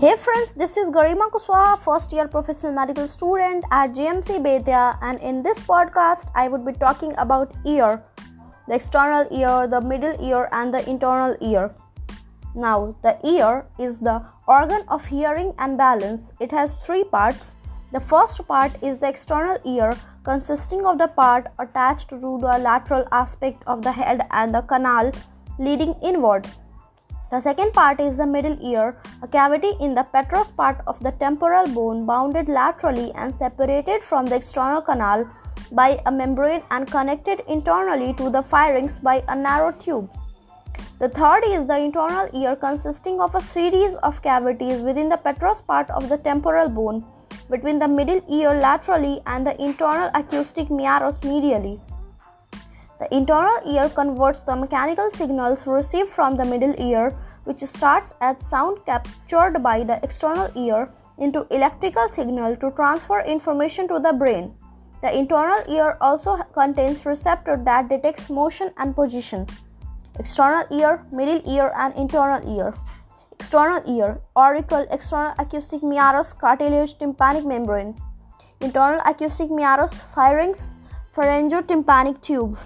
Hey friends, this is Garima Kushwaha, first year professional medical student at JMC Bethiya, and in this podcast, I would be talking about ear the external ear, the middle ear, and the internal ear. Now, the ear is the organ of hearing and balance. It has three parts. The first part is the external ear, consisting of the part attached to the lateral aspect of the head and the canal leading inward. The second part is the middle ear, a cavity in the petrous part of the temporal bone bounded laterally and separated from the external canal by a membrane and connected internally to the pharynx by a narrow tube. The third is the internal ear consisting of a series of cavities within the petrous part of the temporal bone between the middle ear laterally and the internal acoustic meatus medially. The internal ear converts the mechanical signals received from the middle ear, which starts as sound captured by the external ear, into electrical signal to transfer information to the brain. The internal ear also contains receptor that detects motion and position. External ear, middle ear, and internal ear. External ear, auricle, external acoustic meatus, cartilage, tympanic membrane. Internal acoustic meatus, pharynx, pharyngotympanic tube.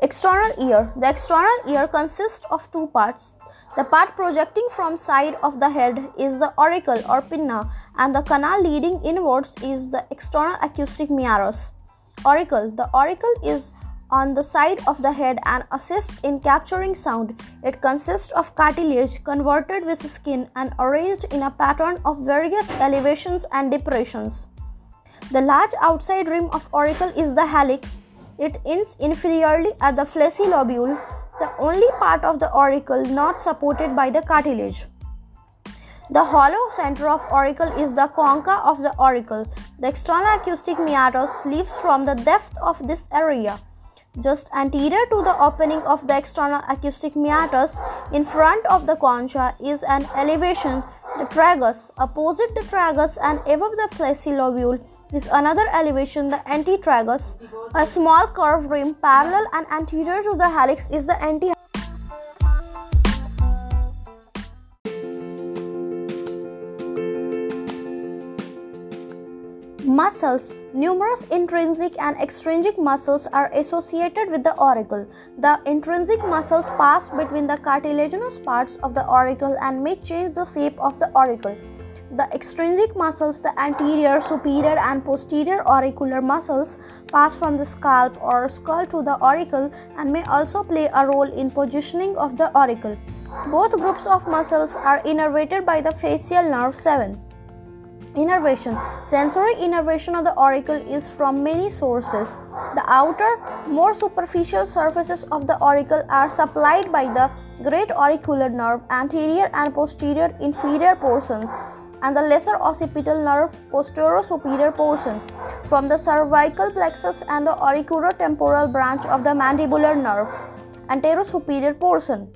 External ear. The external ear consists of two parts. The part projecting from side of the head is the auricle or pinna and the canal leading inwards is the external acoustic meatus. Auricle. The auricle is on the side of the head and assists in capturing sound. It consists of cartilage converted with skin and arranged in a pattern of various elevations and depressions. The large outside rim of auricle is the helix it ends inferiorly at the fleshy lobule, the only part of the auricle not supported by the cartilage. The hollow center of auricle is the concha of the auricle. The external acoustic meatus leaves from the depth of this area. Just anterior to the opening of the external acoustic meatus, in front of the concha, is an elevation, the tragus. Opposite the tragus and above the fleshy lobule is another elevation, the antitragus. A small curved rim parallel and anterior to the helix is the anti Muscles. Numerous intrinsic and extrinsic muscles are associated with the auricle. The intrinsic muscles pass between the cartilaginous parts of the auricle and may change the shape of the auricle. The extrinsic muscles, the anterior, superior, and posterior auricular muscles, pass from the scalp or skull to the auricle and may also play a role in positioning of the auricle. Both groups of muscles are innervated by the facial nerve 7. Innervation. Sensory innervation of the auricle is from many sources. The outer, more superficial surfaces of the auricle are supplied by the great auricular nerve, anterior and posterior inferior portions and the lesser occipital nerve posterior superior portion. From the cervical plexus and the auriculotemporal branch of the mandibular nerve anterior superior portion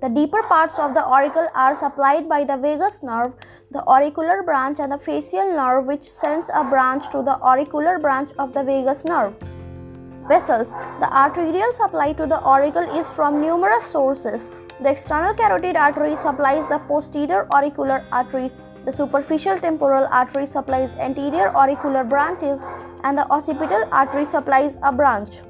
the deeper parts of the auricle are supplied by the vagus nerve the auricular branch and the facial nerve which sends a branch to the auricular branch of the vagus nerve. Vessels. The arterial supply to the auricle is from numerous sources. The external carotid artery supplies the posterior auricular artery. The superficial temporal artery supplies anterior auricular branches and the occipital artery supplies a branch.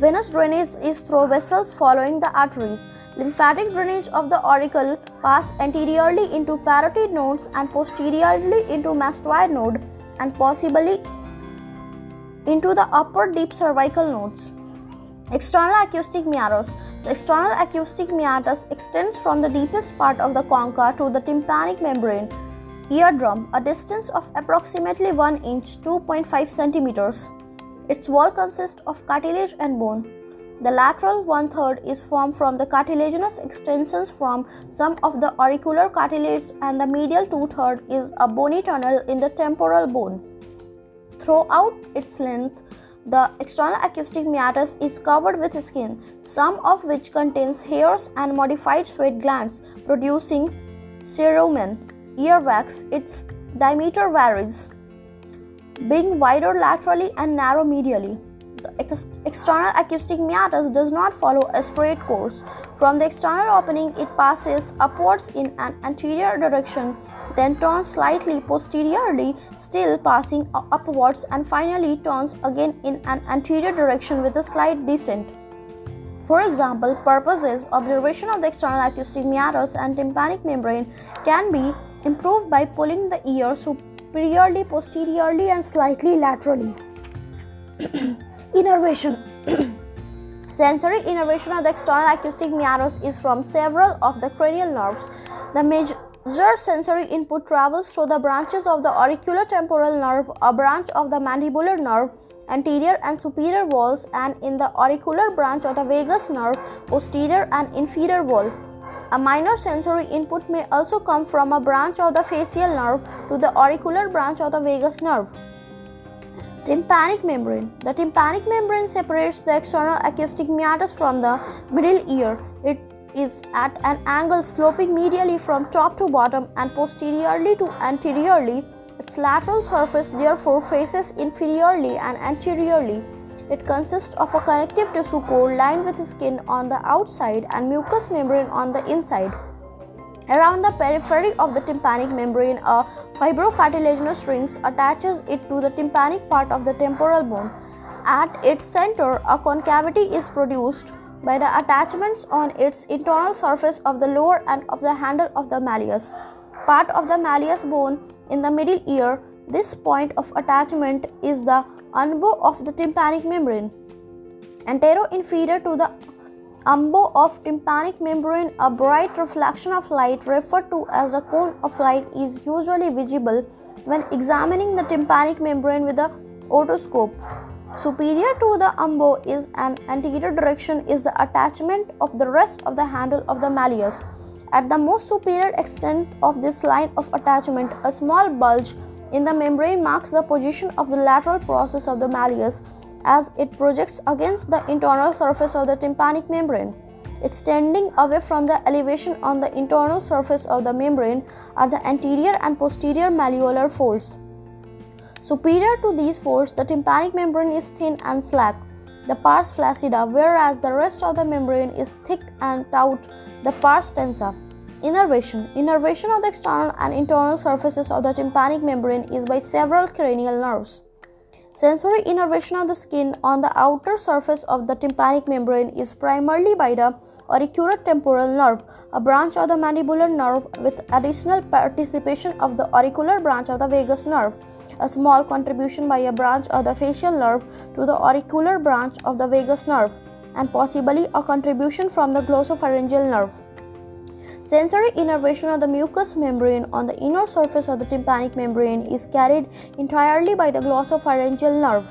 Venous drainage is through vessels following the arteries. Lymphatic drainage of the auricle pass anteriorly into parotid nodes and posteriorly into mastoid node and possibly into the upper deep cervical nodes. External acoustic meatus the external acoustic meatus extends from the deepest part of the concha to the tympanic membrane, eardrum, a distance of approximately 1 inch 2.5 centimeters. Its wall consists of cartilage and bone. The lateral one third is formed from the cartilaginous extensions from some of the auricular cartilage, and the medial two third is a bony tunnel in the temporal bone. Throughout its length, the external acoustic meatus is covered with skin, some of which contains hairs and modified sweat glands, producing cerumen. Earwax, its diameter varies, being wider laterally and narrow medially. The external acoustic meatus does not follow a straight course. From the external opening, it passes upwards in an anterior direction, then turns slightly posteriorly, still passing upwards, and finally turns again in an anterior direction with a slight descent. For example, purposes observation of the external acoustic meatus and tympanic membrane can be improved by pulling the ear superiorly, posteriorly, and slightly laterally. innervation. Sensory innervation of the external acoustic meatus is from several of the cranial nerves. The major sensory input travels through the branches of the auriculotemporal nerve, a branch of the mandibular nerve, anterior and superior walls, and in the auricular branch of the vagus nerve, posterior and inferior wall. A minor sensory input may also come from a branch of the facial nerve to the auricular branch of the vagus nerve. Tympanic membrane. The tympanic membrane separates the external acoustic meatus from the middle ear. It is at an angle sloping medially from top to bottom and posteriorly to anteriorly. Its lateral surface therefore faces inferiorly and anteriorly. It consists of a connective tissue core lined with skin on the outside and mucous membrane on the inside. Around the periphery of the tympanic membrane, a fibrocartilaginous ring attaches it to the tympanic part of the temporal bone. At its center, a concavity is produced by the attachments on its internal surface of the lower end of the handle of the malleus. Part of the malleus bone in the middle ear, this point of attachment is the umbo of the tympanic membrane. Antero-inferior to the umbo of tympanic membrane, a bright reflection of light referred to as a cone of light is usually visible when examining the tympanic membrane with a otoscope. Superior to the umbo is an anterior direction is the attachment of the rest of the handle of the malleus. At the most superior extent of this line of attachment, a small bulge in the membrane marks the position of the lateral process of the malleus as it projects against the internal surface of the tympanic membrane. Extending away from the elevation on the internal surface of the membrane are the anterior and posterior malleolar folds. Superior to these folds, the tympanic membrane is thin and slack, the pars flaccida, whereas the rest of the membrane is thick and taut, the pars tensa. Innervation. Innervation of the external and internal surfaces of the tympanic membrane is by several cranial nerves. Sensory innervation of the skin on the outer surface of the tympanic membrane is primarily by the auriculotemporal nerve, a branch of the mandibular nerve with additional participation of the auricular branch of the vagus nerve, a small contribution by a branch of the facial nerve to the auricular branch of the vagus nerve, and possibly a contribution from the glossopharyngeal nerve. Sensory innervation of the mucous membrane on the inner surface of the tympanic membrane is carried entirely by the glossopharyngeal nerve.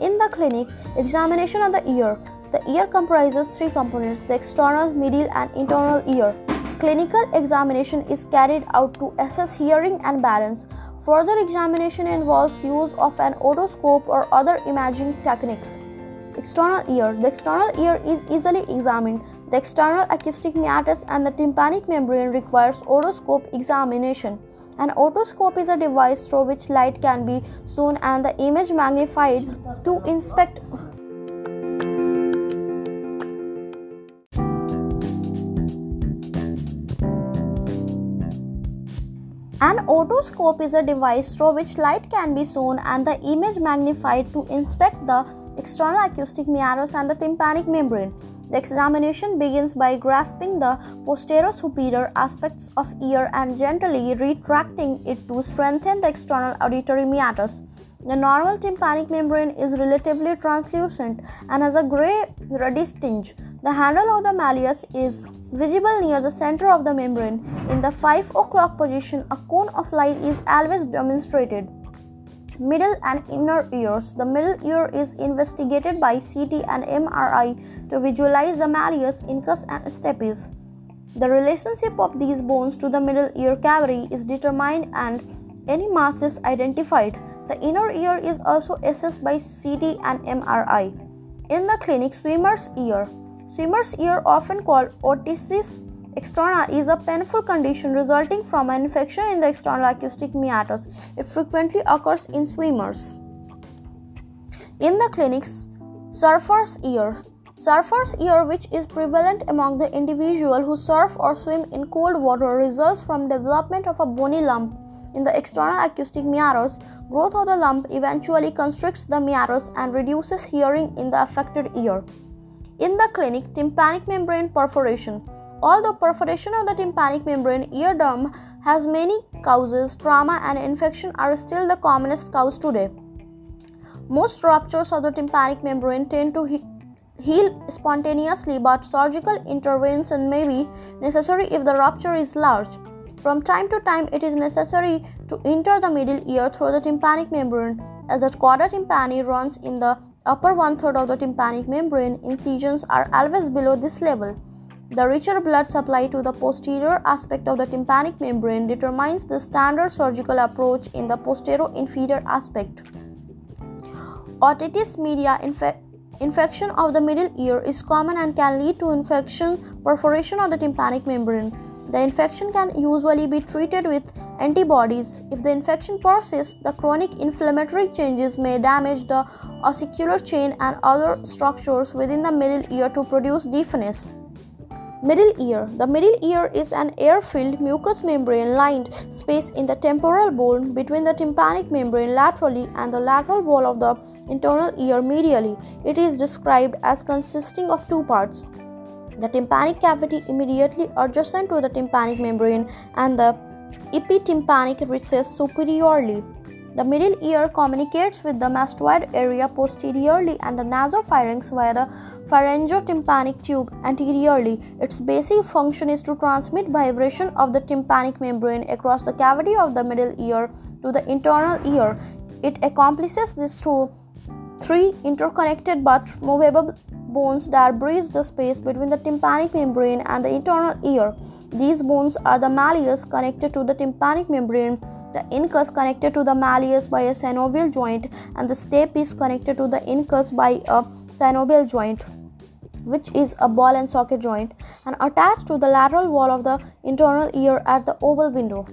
In the clinic, examination of the ear. The ear comprises three components the external, medial, and internal ear. Clinical examination is carried out to assess hearing and balance. Further examination involves use of an otoscope or other imaging techniques. External ear. The external ear is easily examined. The external acoustic meatus and the tympanic membrane requires otoscope examination. An otoscope is a device through which light can be shown and the image magnified to inspect An otoscope is a device through which light can be shown and the image magnified to inspect the external acoustic meatus and the tympanic membrane. The examination begins by grasping the posterior-superior aspects of ear and gently retracting it to strengthen the external auditory meatus. The normal tympanic membrane is relatively translucent and has a gray reddish tinge. The handle of the malleus is visible near the center of the membrane. In the 5 o'clock position, a cone of light is always demonstrated middle and inner ears. The middle ear is investigated by CT and MRI to visualize the malleus, incus, and stapes. The relationship of these bones to the middle ear cavity is determined and any mass is identified. The inner ear is also assessed by CT and MRI. In the clinic, swimmer's ear. Swimmer's ear, often called otitis Externa is a painful condition resulting from an infection in the external acoustic meatus. It frequently occurs in swimmers. In the clinics, Surfer's ear. Surfer's ear, which is prevalent among the individual who surf or swim in cold water, results from development of a bony lump in the external acoustic meatus. Growth of the lump eventually constricts the meatus and reduces hearing in the affected ear. In the clinic, tympanic membrane perforation. Although perforation of the tympanic membrane eardrum has many causes, trauma and infection are still the commonest cause today. Most ruptures of the tympanic membrane tend to he- heal spontaneously, but surgical intervention may be necessary if the rupture is large. From time to time, it is necessary to enter the middle ear through the tympanic membrane, as the chorda tympani runs in the upper one third of the tympanic membrane. Incisions are always below this level. The richer blood supply to the posterior aspect of the tympanic membrane determines the standard surgical approach in the posterior inferior aspect. Otitis media infe- infection of the middle ear is common and can lead to infection perforation of the tympanic membrane. The infection can usually be treated with antibodies. If the infection persists, the chronic inflammatory changes may damage the ossicular chain and other structures within the middle ear to produce deafness. Middle ear. The middle ear is an air filled mucous membrane lined space in the temporal bone between the tympanic membrane laterally and the lateral wall of the internal ear medially. It is described as consisting of two parts the tympanic cavity immediately adjacent to the tympanic membrane and the epitympanic recess superiorly. The middle ear communicates with the mastoid area posteriorly and the nasopharynx via the pharyngotympanic tube anteriorly. Its basic function is to transmit vibration of the tympanic membrane across the cavity of the middle ear to the internal ear. It accomplishes this through three interconnected but movable bones that bridge the space between the tympanic membrane and the internal ear. These bones are the malleus connected to the tympanic membrane, the incus connected to the malleus by a synovial joint, and the stapes connected to the incus by a synovial joint which is a ball and socket joint, and attached to the lateral wall of the internal ear at the oval window.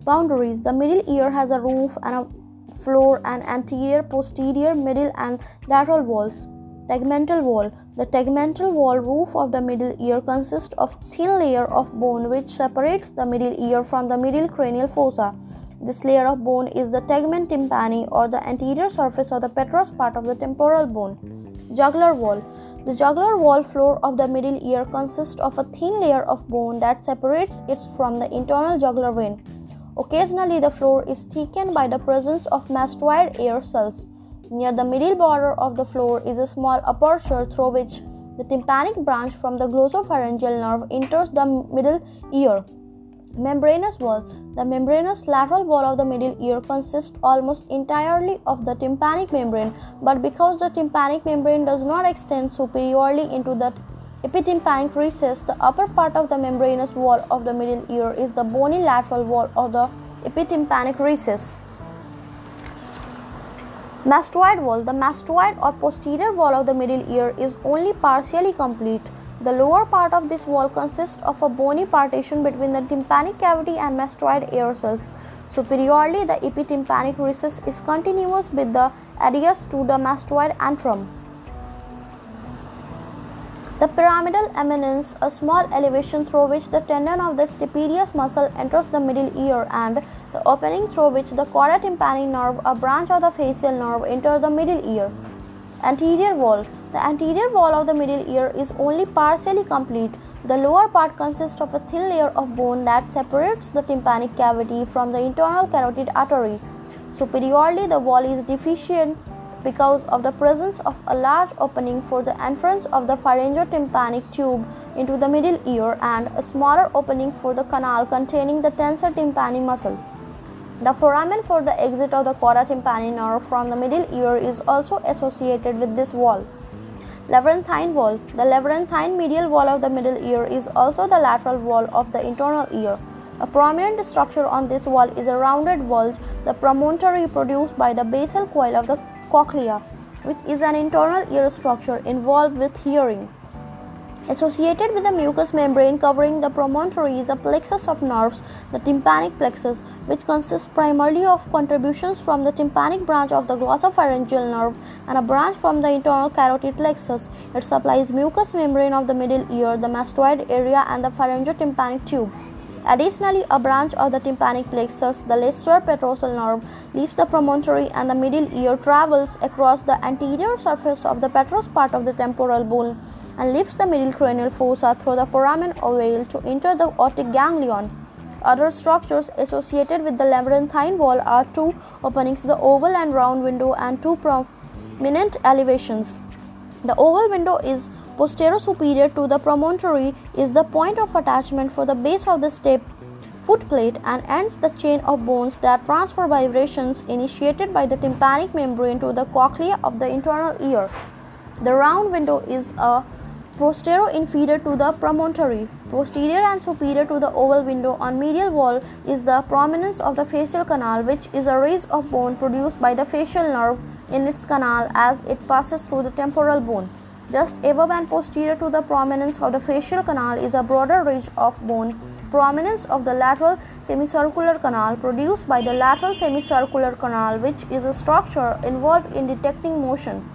Boundaries The middle ear has a roof and a floor and anterior, posterior, middle, and lateral walls. Tegmental wall The tegmental wall roof of the middle ear consists of thin layer of bone which separates the middle ear from the middle cranial fossa. This layer of bone is the tegmen tympani or the anterior surface of the petrous part of the temporal bone. Jugular wall the jugular wall floor of the middle ear consists of a thin layer of bone that separates it from the internal jugular vein. Occasionally, the floor is thickened by the presence of mastoid air cells. Near the middle border of the floor is a small aperture through which the tympanic branch from the glossopharyngeal nerve enters the middle ear. Membranous wall The membranous lateral wall of the middle ear consists almost entirely of the tympanic membrane, but because the tympanic membrane does not extend superiorly into the epitympanic recess, the upper part of the membranous wall of the middle ear is the bony lateral wall of the epitympanic recess. Mastoid wall The mastoid or posterior wall of the middle ear is only partially complete. The lower part of this wall consists of a bony partition between the tympanic cavity and mastoid ear cells. Superiorly, the epitympanic recess is continuous with the aditus to the mastoid antrum. The pyramidal eminence, a small elevation through which the tendon of the stapedius muscle enters the middle ear, and the opening through which the chorda tympani nerve, a branch of the facial nerve, enter the middle ear. Anterior wall the anterior wall of the middle ear is only partially complete. The lower part consists of a thin layer of bone that separates the tympanic cavity from the internal carotid artery. Superiorly, the wall is deficient because of the presence of a large opening for the entrance of the pharyngotympanic tube into the middle ear and a smaller opening for the canal containing the tensor tympani muscle. The foramen for the exit of the chorda tympani nerve from the middle ear is also associated with this wall. Labyrinthine wall. The labyrinthine medial wall of the middle ear is also the lateral wall of the internal ear. A prominent structure on this wall is a rounded bulge, the promontory produced by the basal coil of the cochlea, which is an internal ear structure involved with hearing. Associated with the mucous membrane covering the promontory is a plexus of nerves, the tympanic plexus, which consists primarily of contributions from the tympanic branch of the glossopharyngeal nerve and a branch from the internal carotid plexus. It supplies mucous membrane of the middle ear, the mastoid area and the pharyngotympanic tube. Additionally, a branch of the tympanic plexus, the lesser petrosal nerve, leaves the promontory and the middle ear, travels across the anterior surface of the petrous part of the temporal bone, and leaves the middle cranial fossa through the foramen ovale to enter the otic ganglion. Other structures associated with the labyrinthine wall are two openings, the oval and round window, and two prominent elevations. The oval window is posterior superior to the promontory is the point of attachment for the base of the step foot plate and ends the chain of bones that transfer vibrations initiated by the tympanic membrane to the cochlea of the internal ear. The round window is a posterior inferior to the promontory. Posterior and superior to the oval window on medial wall is the prominence of the facial canal which is a ridge of bone produced by the facial nerve in its canal as it passes through the temporal bone. Just above and posterior to the prominence of the facial canal is a broader ridge of bone, prominence of the lateral semicircular canal produced by the lateral semicircular canal, which is a structure involved in detecting motion.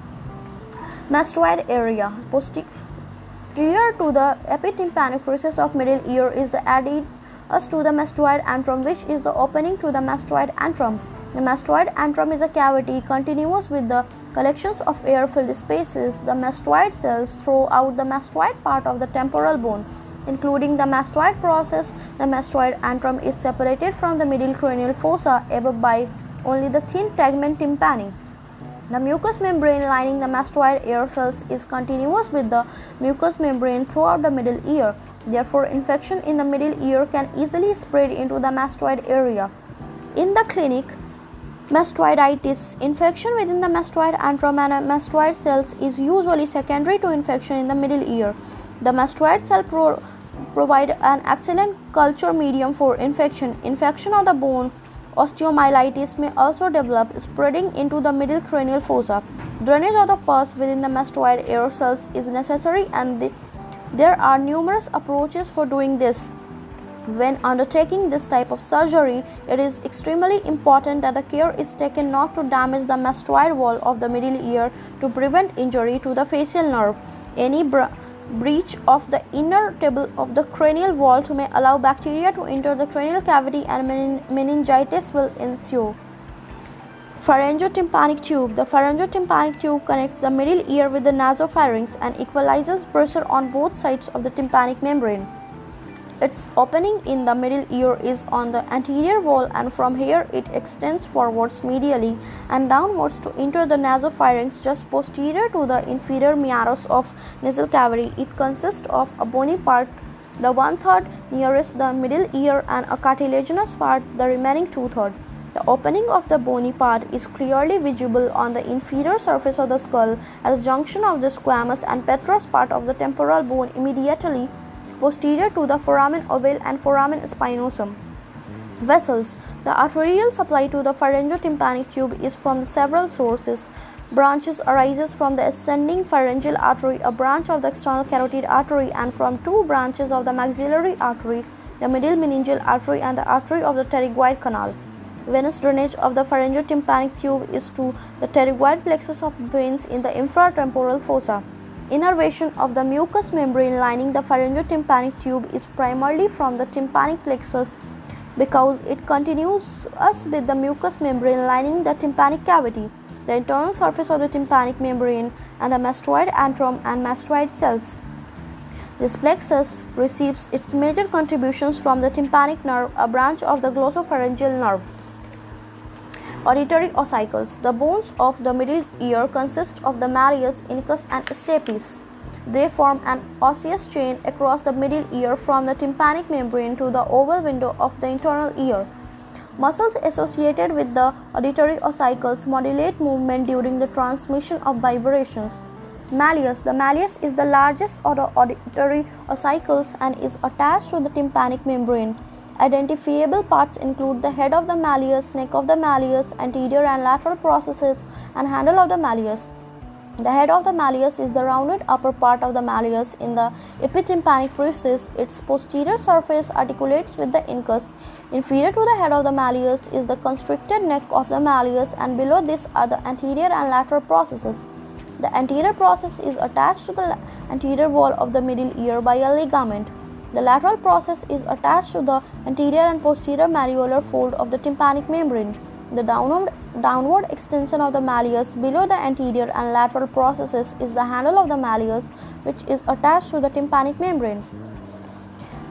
Mastoid area posterior to the epitympanic recess of middle ear is the added us to the mastoid antrum, which is the opening to the mastoid antrum. The mastoid antrum is a cavity continuous with the collections of air-filled spaces. The mastoid cells throughout the mastoid part of the temporal bone. Including the mastoid process, the mastoid antrum is separated from the middle cranial fossa above by only the thin tegmen tympani. The mucous membrane lining the mastoid ear cells is continuous with the mucous membrane throughout the middle ear. Therefore, infection in the middle ear can easily spread into the mastoid area. In the clinic, Mastoiditis infection within the mastoid and mastoid cells is usually secondary to infection in the middle ear. The mastoid cell pro- provide an excellent culture medium for infection. Infection of the bone osteomyelitis may also develop, spreading into the middle cranial fossa. Drainage of the pus within the mastoid air cells is necessary, and the, there are numerous approaches for doing this. When undertaking this type of surgery, it is extremely important that the care is taken not to damage the mastoid wall of the middle ear to prevent injury to the facial nerve. Any br- breach of the inner table of the cranial wall may allow bacteria to enter the cranial cavity and men- meningitis will ensue. Pharyngotympanic tube. The pharyngotympanic tube connects the middle ear with the nasopharynx and equalizes pressure on both sides of the tympanic membrane. Its opening in the middle ear is on the anterior wall, and from here it extends forwards medially and downwards to enter the nasopharynx just posterior to the inferior meatus of nasal cavity. It consists of a bony part, the one third nearest the middle ear, and a cartilaginous part, the remaining two third. The opening of the bony part is clearly visible on the inferior surface of the skull at the junction of the squamous and petrous part of the temporal bone immediately posterior to the foramen ovale and foramen spinosum. Vessels. The arterial supply to the pharyngotympanic tube is from several sources. Branches arises from the ascending pharyngeal artery, a branch of the external carotid artery, and from two branches of the maxillary artery, the middle meningeal artery and the artery of the pterygoid canal. Venous drainage of the pharyngotympanic tube is to the pterygoid plexus of veins in the infratemporal fossa. Innervation of the mucous membrane lining the pharyngotympanic tube is primarily from the tympanic plexus because it continues us with the mucous membrane lining the tympanic cavity, the internal surface of the tympanic membrane, and the mastoid antrum and mastoid cells. This plexus receives its major contributions from the tympanic nerve, a branch of the glossopharyngeal nerve. Auditory ossicles. The bones of the middle ear consist of the malleus, incus, and stapes. They form an osseous chain across the middle ear from the tympanic membrane to the oval window of the internal ear. Muscles associated with the auditory ossicles modulate movement during the transmission of vibrations. Malleus. The malleus is the largest of the auditory ossicles and is attached to the tympanic membrane. Identifiable parts include the head of the malleus, neck of the malleus, anterior and lateral processes, and handle of the malleus. The head of the malleus is the rounded upper part of the malleus in the epitympanic recess. Its posterior surface articulates with the incus. Inferior to the head of the malleus is the constricted neck of the malleus, and below this are the anterior and lateral processes. The anterior process is attached to the anterior wall of the middle ear by a ligament. The lateral process is attached to the anterior and posterior malleolar fold of the tympanic membrane. The downward, downward extension of the malleus below the anterior and lateral processes is the handle of the malleus which is attached to the tympanic membrane.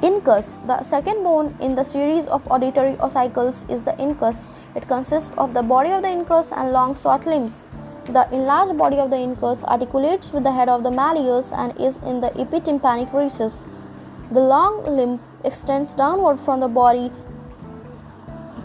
Incus, the second bone in the series of auditory ossicles, is the incus. It consists of the body of the incus and long short limbs. The enlarged body of the incus articulates with the head of the malleus and is in the epitympanic recess. The long limb extends downward from the body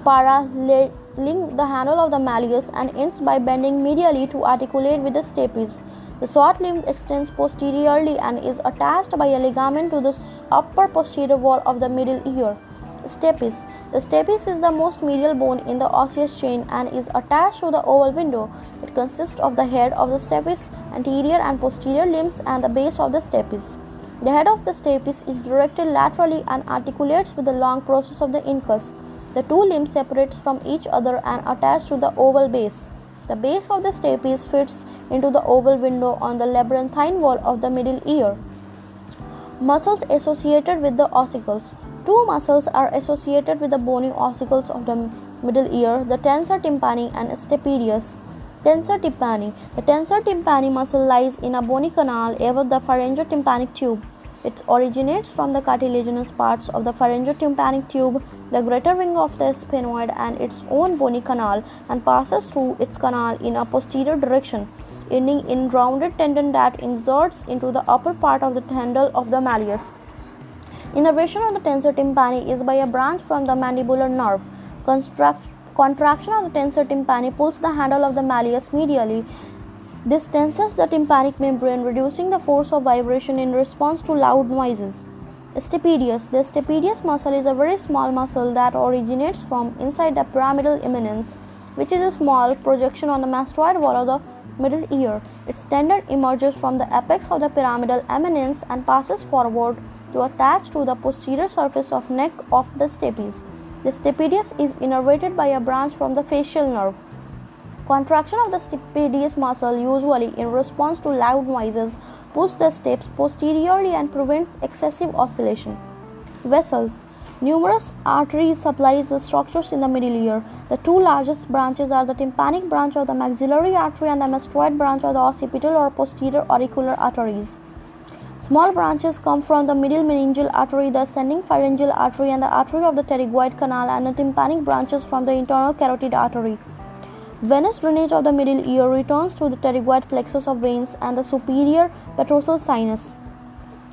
parallel link the handle of the malleus and ends by bending medially to articulate with the stapes. The short limb extends posteriorly and is attached by a ligament to the upper posterior wall of the middle ear. Stapes. The stapes is the most medial bone in the osseous chain and is attached to the oval window. It consists of the head of the stapes, anterior and posterior limbs, and the base of the stapes. The head of the stapes is directed laterally and articulates with the long process of the incus. The two limbs separate from each other and attach to the oval base. The base of the stapes fits into the oval window on the labyrinthine wall of the middle ear. Muscles associated with the ossicles. Two muscles are associated with the bony ossicles of the middle ear, the tensor tympani and stapedius. Tensor tympani. The tensor tympani muscle lies in a bony canal above the pharyngotympanic tube. It originates from the cartilaginous parts of the pharyngotympanic tube, the greater wing of the sphenoid, and its own bony canal, and passes through its canal in a posterior direction, ending in rounded tendon that inserts into the upper part of the handle of the malleus. Innervation of the tensor tympani is by a branch from the mandibular nerve. Construct, contraction of the tensor tympani pulls the handle of the malleus medially this tenses the tympanic membrane, reducing the force of vibration in response to loud noises. Stapedius. The stapedius muscle is a very small muscle that originates from inside the pyramidal eminence, which is a small projection on the mastoid wall of the middle ear. Its tendon emerges from the apex of the pyramidal eminence and passes forward to attach to the posterior surface of neck of the stapes. The stapedius is innervated by a branch from the facial nerve. Contraction of the stapedius muscle, usually in response to loud noises, pulls the stapes posteriorly and prevents excessive oscillation. Vessels Numerous arteries supply the structures in the middle ear. The two largest branches are the tympanic branch of the maxillary artery and the mastoid branch of the occipital or posterior auricular arteries. Small branches come from the middle meningeal artery, the ascending pharyngeal artery, and the artery of the pterygoid canal, and the tympanic branches from the internal carotid artery. Venous drainage of the middle ear returns to the pterygoid plexus of veins and the superior petrosal sinus.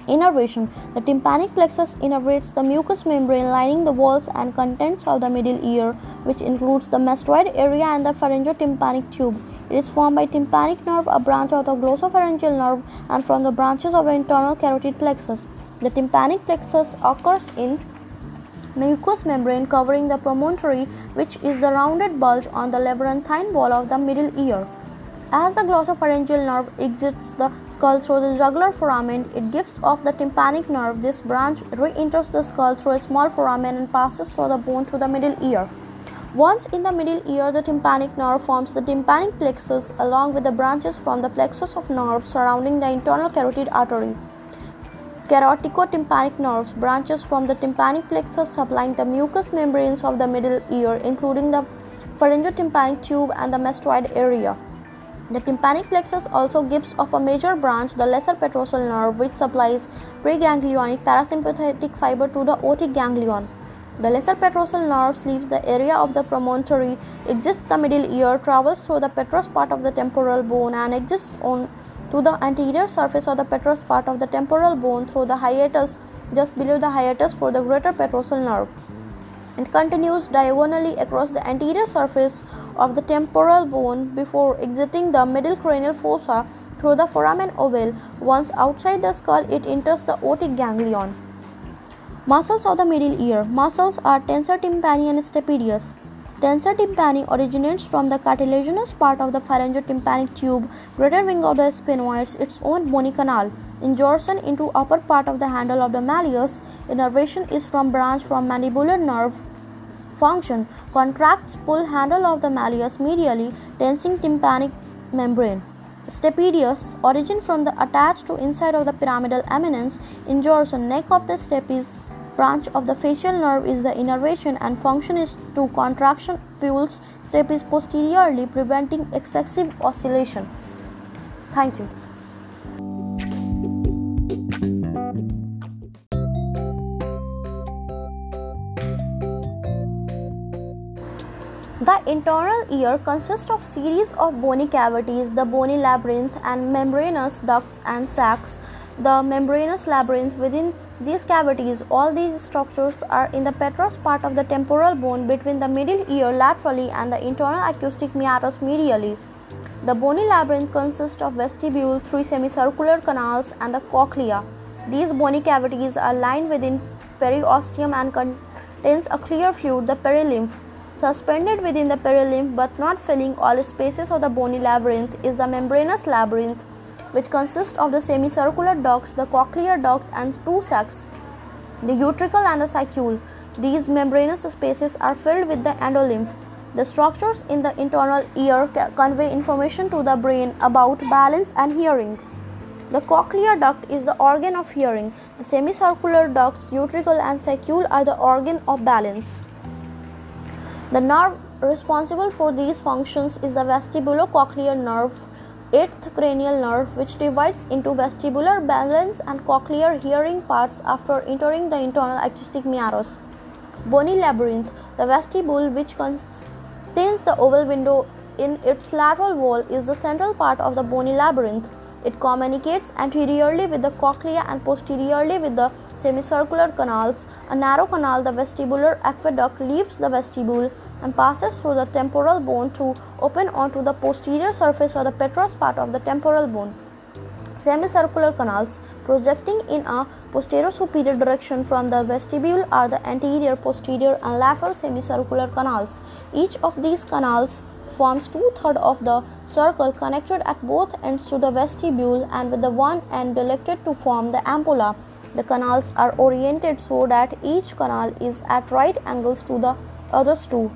Innervation The tympanic plexus innervates the mucous membrane lining the walls and contents of the middle ear, which includes the mastoid area and the pharyngotympanic tube. It is formed by tympanic nerve, a branch of the glossopharyngeal nerve, and from the branches of the internal carotid plexus. The tympanic plexus occurs in mucous membrane covering the promontory, which is the rounded bulge on the labyrinthine wall of the middle ear. As the glossopharyngeal nerve exits the skull through the jugular foramen, it gives off the tympanic nerve. This branch re-enters the skull through a small foramen and passes through the bone to the middle ear. Once in the middle ear, the tympanic nerve forms the tympanic plexus along with the branches from the plexus of nerves surrounding the internal carotid artery. Caroticotympanic nerves branches from the tympanic plexus supplying the mucous membranes of the middle ear, including the pharyngotympanic tube and the mastoid area. The tympanic plexus also gives off a major branch, the lesser petrosal nerve, which supplies preganglionic parasympathetic fiber to the otic ganglion. The lesser petrosal nerve leaves the area of the promontory, exits the middle ear, travels through the petrous part of the temporal bone, and exits on to the anterior surface of the petrous part of the temporal bone through the hiatus just below the hiatus for the greater petrosal nerve. It continues diagonally across the anterior surface of the temporal bone before exiting the middle cranial fossa through the foramen ovale. Once outside the skull, it enters the otic ganglion. Muscles of the middle ear. Muscles are tensor tympani and stapedius. Tensor tympani originates from the cartilaginous part of the pharyngotympanic tube, greater wing of the sphenoids, its own bony canal. Insertion into upper part of the handle of the malleus. Innervation is from branch from mandibular nerve. Function contracts pull handle of the malleus medially, tensing tympanic membrane. Stapedius origin from the attached to inside of the pyramidal eminence. Insertion neck of the stapes branch of the facial nerve is the innervation and function is to contraction pulse step is posteriorly preventing excessive oscillation. Thank you. The internal ear consists of series of bony cavities, the bony labyrinth and membranous ducts and sacs the membranous labyrinth within these cavities. All these structures are in the petrous part of the temporal bone between the middle ear laterally and the internal acoustic meatus medially. The bony labyrinth consists of vestibule, three semicircular canals, and the cochlea. These bony cavities are lined within periosteum and contains a clear fluid, the perilymph. Suspended within the perilymph but not filling all spaces of the bony labyrinth is the membranous labyrinth which consists of the semicircular ducts, the cochlear duct, and two sacs, the utricle and the saccule. These membranous spaces are filled with the endolymph. The structures in the internal ear convey information to the brain about balance and hearing. The cochlear duct is the organ of hearing. The semicircular ducts, utricle, and saccule are the organ of balance. The nerve responsible for these functions is the vestibulocochlear nerve eighth cranial nerve which divides into vestibular balance and cochlear hearing parts after entering the internal acoustic meatus. Bony labyrinth, the vestibule which contains the oval window in its lateral wall is the central part of the bony labyrinth. It communicates anteriorly with the cochlea and posteriorly with the semicircular canals. A narrow canal, the vestibular aqueduct, leaves the vestibule and passes through the temporal bone to open onto the posterior surface of the petrous part of the temporal bone. Semicircular canals projecting in a posterior superior direction from the vestibule are the anterior, posterior, and lateral semicircular canals. Each of these canals forms two-thirds of the circle connected at both ends to the vestibule and with the one end directed to form the ampulla. The canals are oriented so that each canal is at right angles to the others two.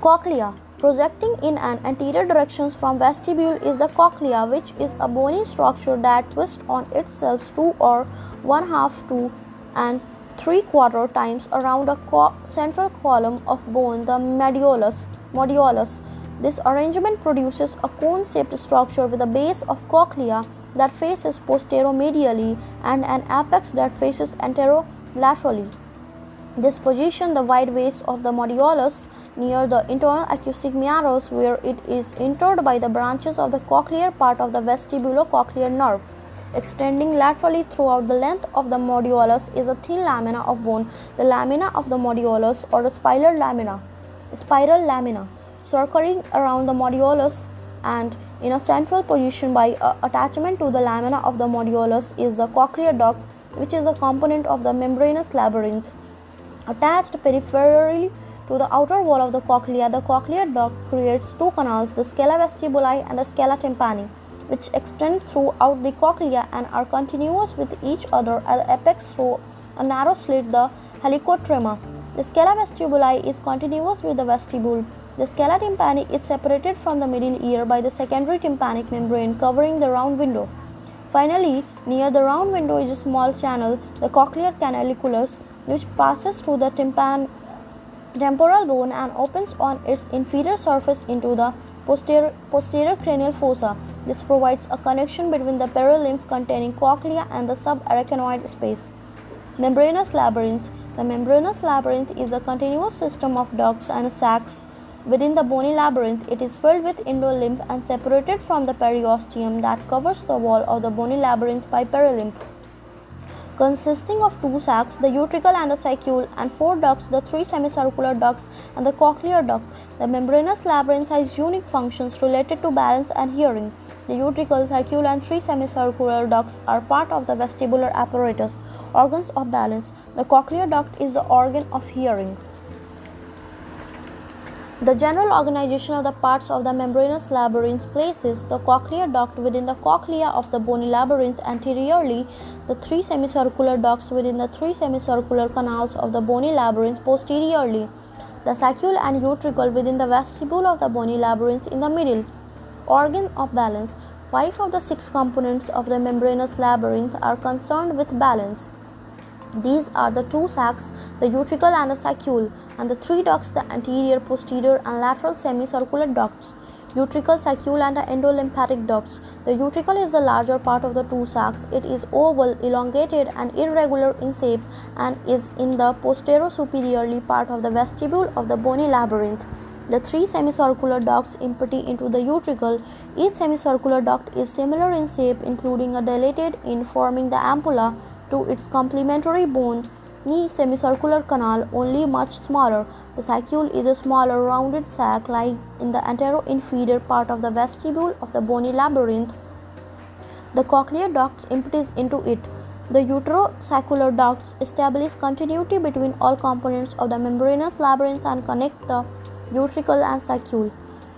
Cochlea projecting in an anterior direction from vestibule is the cochlea which is a bony structure that twists on itself two or one half two and three quarter times around a co- central column of bone the modiolus modiolus. This arrangement produces a cone shaped structure with a base of cochlea that faces posteromedially and an apex that faces anterolaterally. This position the wide base of the modiolus near the internal acoustic meatus where it is entered by the branches of the cochlear part of the vestibulocochlear nerve. Extending laterally throughout the length of the modiolus is a thin lamina of bone, the lamina of the modiolus or the spiral lamina spiral lamina circling around the modiolus and in a central position by uh, attachment to the lamina of the modiolus is the cochlear duct which is a component of the membranous labyrinth. Attached peripherally to the outer wall of the cochlea the cochlear duct creates two canals the scala vestibuli and the scala tympani which extend throughout the cochlea and are continuous with each other at the apex through a narrow slit the helicotrema the scala vestibuli is continuous with the vestibule. The scala tympani is separated from the middle ear by the secondary tympanic membrane covering the round window. Finally, near the round window is a small channel, the cochlear canaliculus, which passes through the tympan temporal bone and opens on its inferior surface into the posterior, posterior cranial fossa. This provides a connection between the perilymph containing cochlea and the subarachnoid space. Membranous labyrinth the membranous labyrinth is a continuous system of ducts and sacs. Within the bony labyrinth, it is filled with endolymph and separated from the periosteum that covers the wall of the bony labyrinth by perilymph. Consisting of two sacs, the utricle and the saccule, and four ducts, the three semicircular ducts and the cochlear duct. The membranous labyrinth has unique functions related to balance and hearing. The utricle, saccule, and three semicircular ducts are part of the vestibular apparatus organs of balance. The cochlear duct is the organ of hearing. The general organization of the parts of the membranous labyrinth places the cochlear duct within the cochlea of the bony labyrinth anteriorly, the three semicircular ducts within the three semicircular canals of the bony labyrinth posteriorly, the saccule and utricle within the vestibule of the bony labyrinth in the middle. Organ of balance. Five of the six components of the membranous labyrinth are concerned with balance. These are the two sacs, the utricle and the saccule, and the three ducts, the anterior, posterior, and lateral semicircular ducts. Utricle, saccule, and the endolymphatic ducts. The utricle is the larger part of the two sacs. It is oval, elongated, and irregular in shape, and is in the posterior-superiorly part of the vestibule of the bony labyrinth. The three semicircular ducts empty into the utricle. Each semicircular duct is similar in shape, including a dilated in forming the ampulla to its complementary bone knee semicircular canal, only much smaller. The saccule is a smaller rounded sac lying in the anterior-inferior part of the vestibule of the bony labyrinth. The cochlear ducts empties into it. The utriculosaccular ducts establish continuity between all components of the membranous labyrinth and connect the utricle and saccule.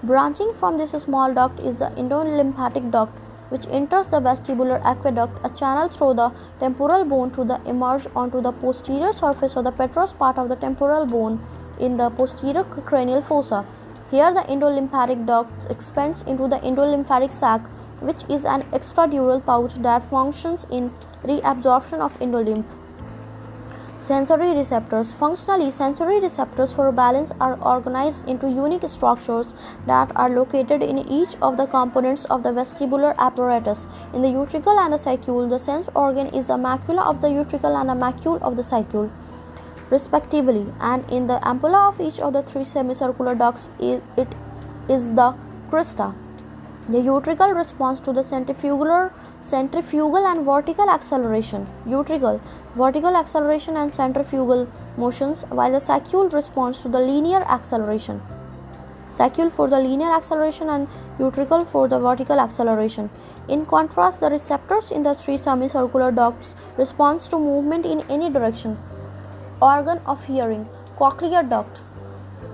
Branching from this small duct is the endolymphatic duct, which enters the vestibular aqueduct, a channel through the temporal bone to the emerge onto the posterior surface of the petrous part of the temporal bone in the posterior cranial fossa. Here, the endolymphatic duct expands into the endolymphatic sac, which is an extradural pouch that functions in reabsorption of endolymph. Sensory receptors. Functionally, sensory receptors for balance are organized into unique structures that are located in each of the components of the vestibular apparatus. In the utricle and the saccule, the sense organ is the macula of the utricle and the macula of the saccule, respectively, and in the ampulla of each of the three semicircular ducts, it is the crista. The utricle responds to the centrifugal, centrifugal and vertical acceleration. Utricle, vertical acceleration and centrifugal motions, while the saccule responds to the linear acceleration. Saccule for the linear acceleration and utricle for the vertical acceleration. In contrast, the receptors in the three semicircular ducts responds to movement in any direction. Organ of hearing, cochlear duct.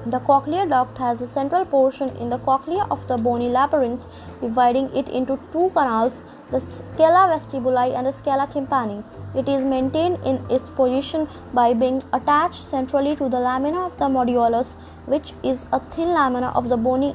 The cochlear duct has a central portion in the cochlea of the bony labyrinth, dividing it into two canals, the scala vestibuli and the scala tympani. It is maintained in its position by being attached centrally to the lamina of the modiolus, which is a thin lamina of the bony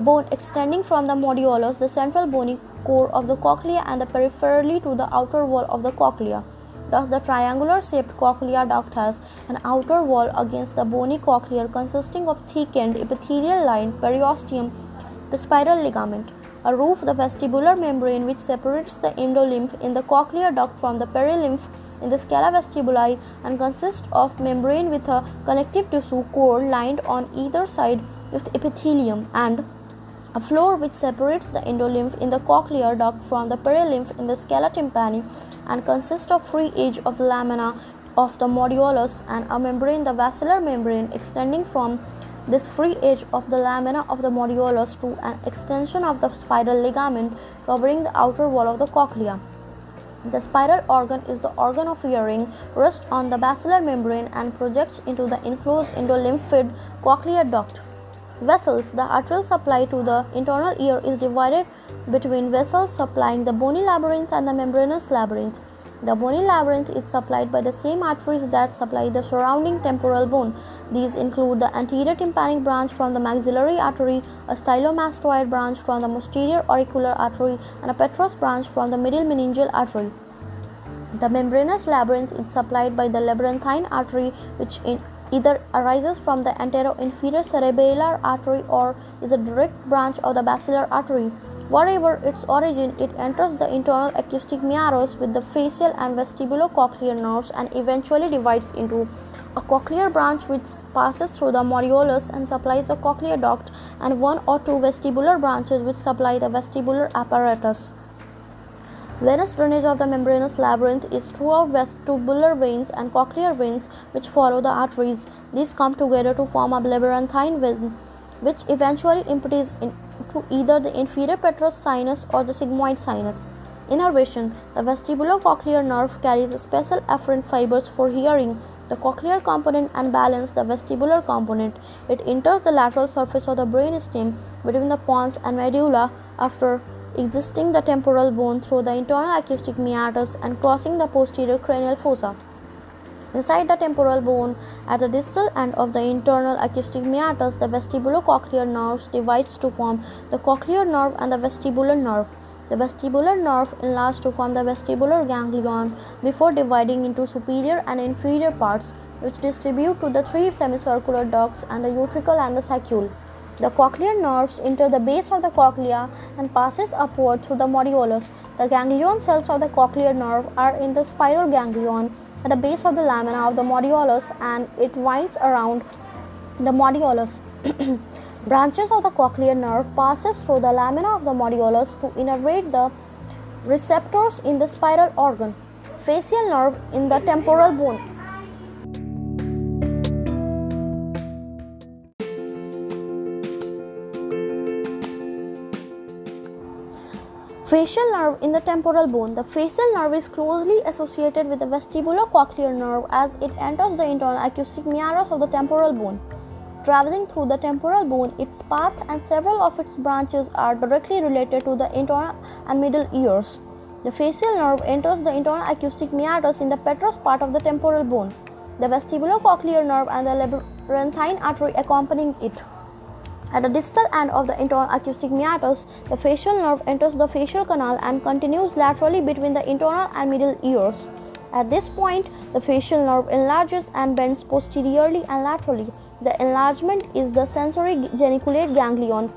bone extending from the modiolus, the central bony core of the cochlea, and the peripherally to the outer wall of the cochlea. Thus, the triangular shaped cochlear duct has an outer wall against the bony cochlear consisting of thickened epithelial line periosteum, the spiral ligament, a roof, the vestibular membrane which separates the endolymph in the cochlear duct from the perilymph in the scala vestibuli and consists of membrane with a connective tissue core lined on either side with epithelium and a floor which separates the endolymph in the cochlear duct from the perilymph in the scala tympani and consists of free edge of the lamina of the modiolus and a membrane the basilar membrane extending from this free edge of the lamina of the modiolus to an extension of the spiral ligament covering the outer wall of the cochlea. The spiral organ is the organ of hearing, rests on the basilar membrane and projects into the enclosed endolymphoid cochlear duct. Vessels The arterial supply to the internal ear is divided between vessels supplying the bony labyrinth and the membranous labyrinth. The bony labyrinth is supplied by the same arteries that supply the surrounding temporal bone. These include the anterior tympanic branch from the maxillary artery, a stylomastoid branch from the posterior auricular artery, and a petrous branch from the middle meningeal artery. The membranous labyrinth is supplied by the labyrinthine artery, which in either arises from the anteroinferior cerebellar artery or is a direct branch of the basilar artery. Whatever its origin, it enters the internal acoustic meatus with the facial and vestibulocochlear nerves and eventually divides into a cochlear branch which passes through the modiolus and supplies the cochlear duct and one or two vestibular branches which supply the vestibular apparatus. Venous drainage of the membranous labyrinth is throughout vestibular veins and cochlear veins which follow the arteries. These come together to form a labyrinthine vein, which eventually empties into either the inferior petrous sinus or the sigmoid sinus. Innervation The vestibulocochlear nerve carries special afferent fibers for hearing, the cochlear component, and balance, the vestibular component. It enters the lateral surface of the brain stem between the pons and medulla after existing the temporal bone through the internal acoustic meatus and crossing the posterior cranial fossa. Inside the temporal bone, at the distal end of the internal acoustic meatus, the vestibulocochlear nerves divides to form the cochlear nerve and the vestibular nerve. The vestibular nerve enlarges to form the vestibular ganglion before dividing into superior and inferior parts, which distribute to the three semicircular ducts and the utricle and the saccule. The cochlear nerves enter the base of the cochlea and passes upward through the modiolus. The ganglion cells of the cochlear nerve are in the spiral ganglion at the base of the lamina of the modiolus and it winds around the modiolus. Branches of the cochlear nerve passes through the lamina of the modiolus to innervate the receptors in the spiral organ. Facial nerve in the temporal bone. Facial nerve in the temporal bone. The facial nerve is closely associated with the vestibulocochlear nerve as it enters the internal acoustic meatus of the temporal bone. Traveling through the temporal bone, its path and several of its branches are directly related to the internal and middle ears. The facial nerve enters the internal acoustic meatus in the petrous part of the temporal bone. The vestibulocochlear nerve and the labyrinthine artery accompanying it. At the distal end of the internal acoustic meatus, the facial nerve enters the facial canal and continues laterally between the internal and middle ears. At this point, the facial nerve enlarges and bends posteriorly and laterally. The enlargement is the sensory geniculate ganglion.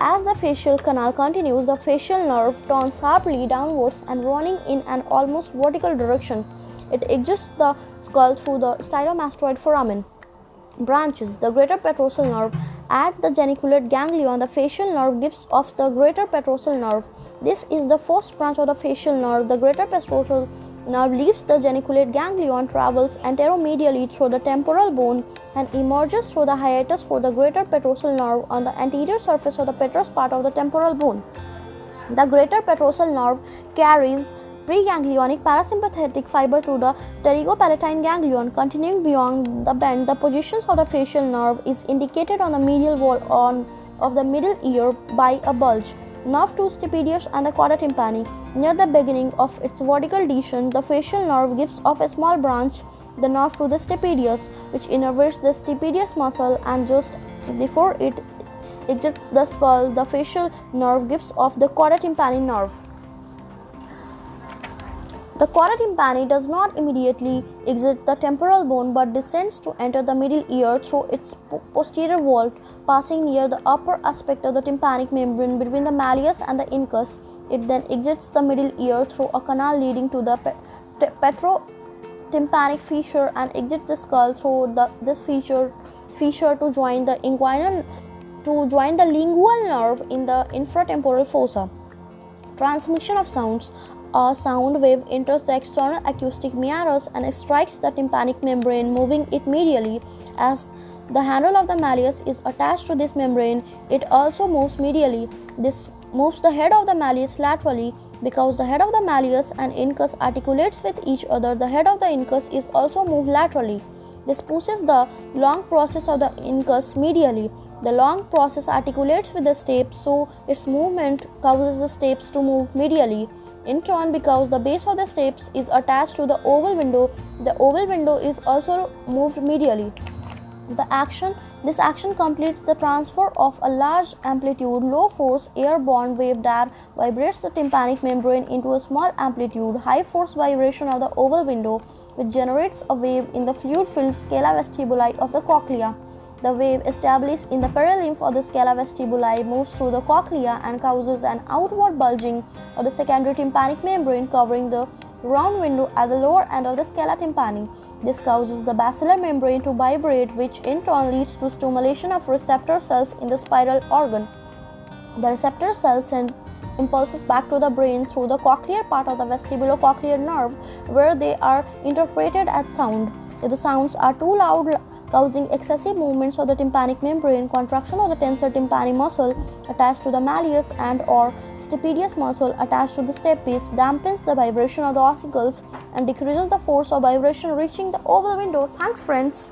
As the facial canal continues, the facial nerve turns sharply downwards and running in an almost vertical direction. It exits the skull through the stylomastoid foramen. Branches The greater petrosal nerve at the geniculate ganglion, the facial nerve gives off the greater petrosal nerve. This is the first branch of the facial nerve. The greater petrosal nerve leaves the geniculate ganglion, travels anteromedially through the temporal bone, and emerges through the hiatus for the greater petrosal nerve on the anterior surface of the petrous part of the temporal bone. The greater petrosal nerve carries preganglionic parasympathetic fiber to the pterygopalatine ganglion. Continuing beyond the bend, the positions of the facial nerve is indicated on the medial wall on, of the middle ear by a bulge. Nerve to stapedius and the chorda tympani. Near the beginning of its vertical descent, the facial nerve gives off a small branch, the nerve to the stapedius, which innervates the stapedius muscle, and just before it exits the skull, the facial nerve gives off the chorda tympani nerve. The chorda tympani does not immediately exit the temporal bone but descends to enter the middle ear through its posterior vault, passing near the upper aspect of the tympanic membrane between the malleus and the incus. It then exits the middle ear through a canal leading to the pe- petrotympanic fissure and exits the skull through the, this fissure, fissure to join the inguinal to join the lingual nerve in the infratemporal fossa. Transmission of sounds a sound wave enters the external acoustic meatus and strikes the tympanic membrane, moving it medially. As the handle of the malleus is attached to this membrane, it also moves medially. This moves the head of the malleus laterally because the head of the malleus and incus articulates with each other. The head of the incus is also moved laterally. This pushes the long process of the incus medially. The long process articulates with the stapes, so its movement causes the stapes to move medially. In turn, because the base of the stapes is attached to the oval window, the oval window is also moved medially. The action this action completes the transfer of a large amplitude, low force airborne wave that vibrates the tympanic membrane into a small amplitude, high force vibration of the oval window, which generates a wave in the fluid filled scala vestibuli of the cochlea. The wave established in the perilymph of the scala vestibuli moves through the cochlea and causes an outward bulging of the secondary tympanic membrane covering the round window at the lower end of the scala tympani. This causes the basilar membrane to vibrate, which in turn leads to stimulation of receptor cells in the spiral organ. The receptor cells send impulses back to the brain through the cochlear part of the vestibulocochlear nerve, where they are interpreted as sound. If the sounds are too loud causing excessive movements of the tympanic membrane. Contraction of the tensor tympani muscle attached to the malleus and or stapedius muscle attached to the stapes dampens the vibration of the ossicles and decreases the force of vibration reaching the oval window. Thanks friends.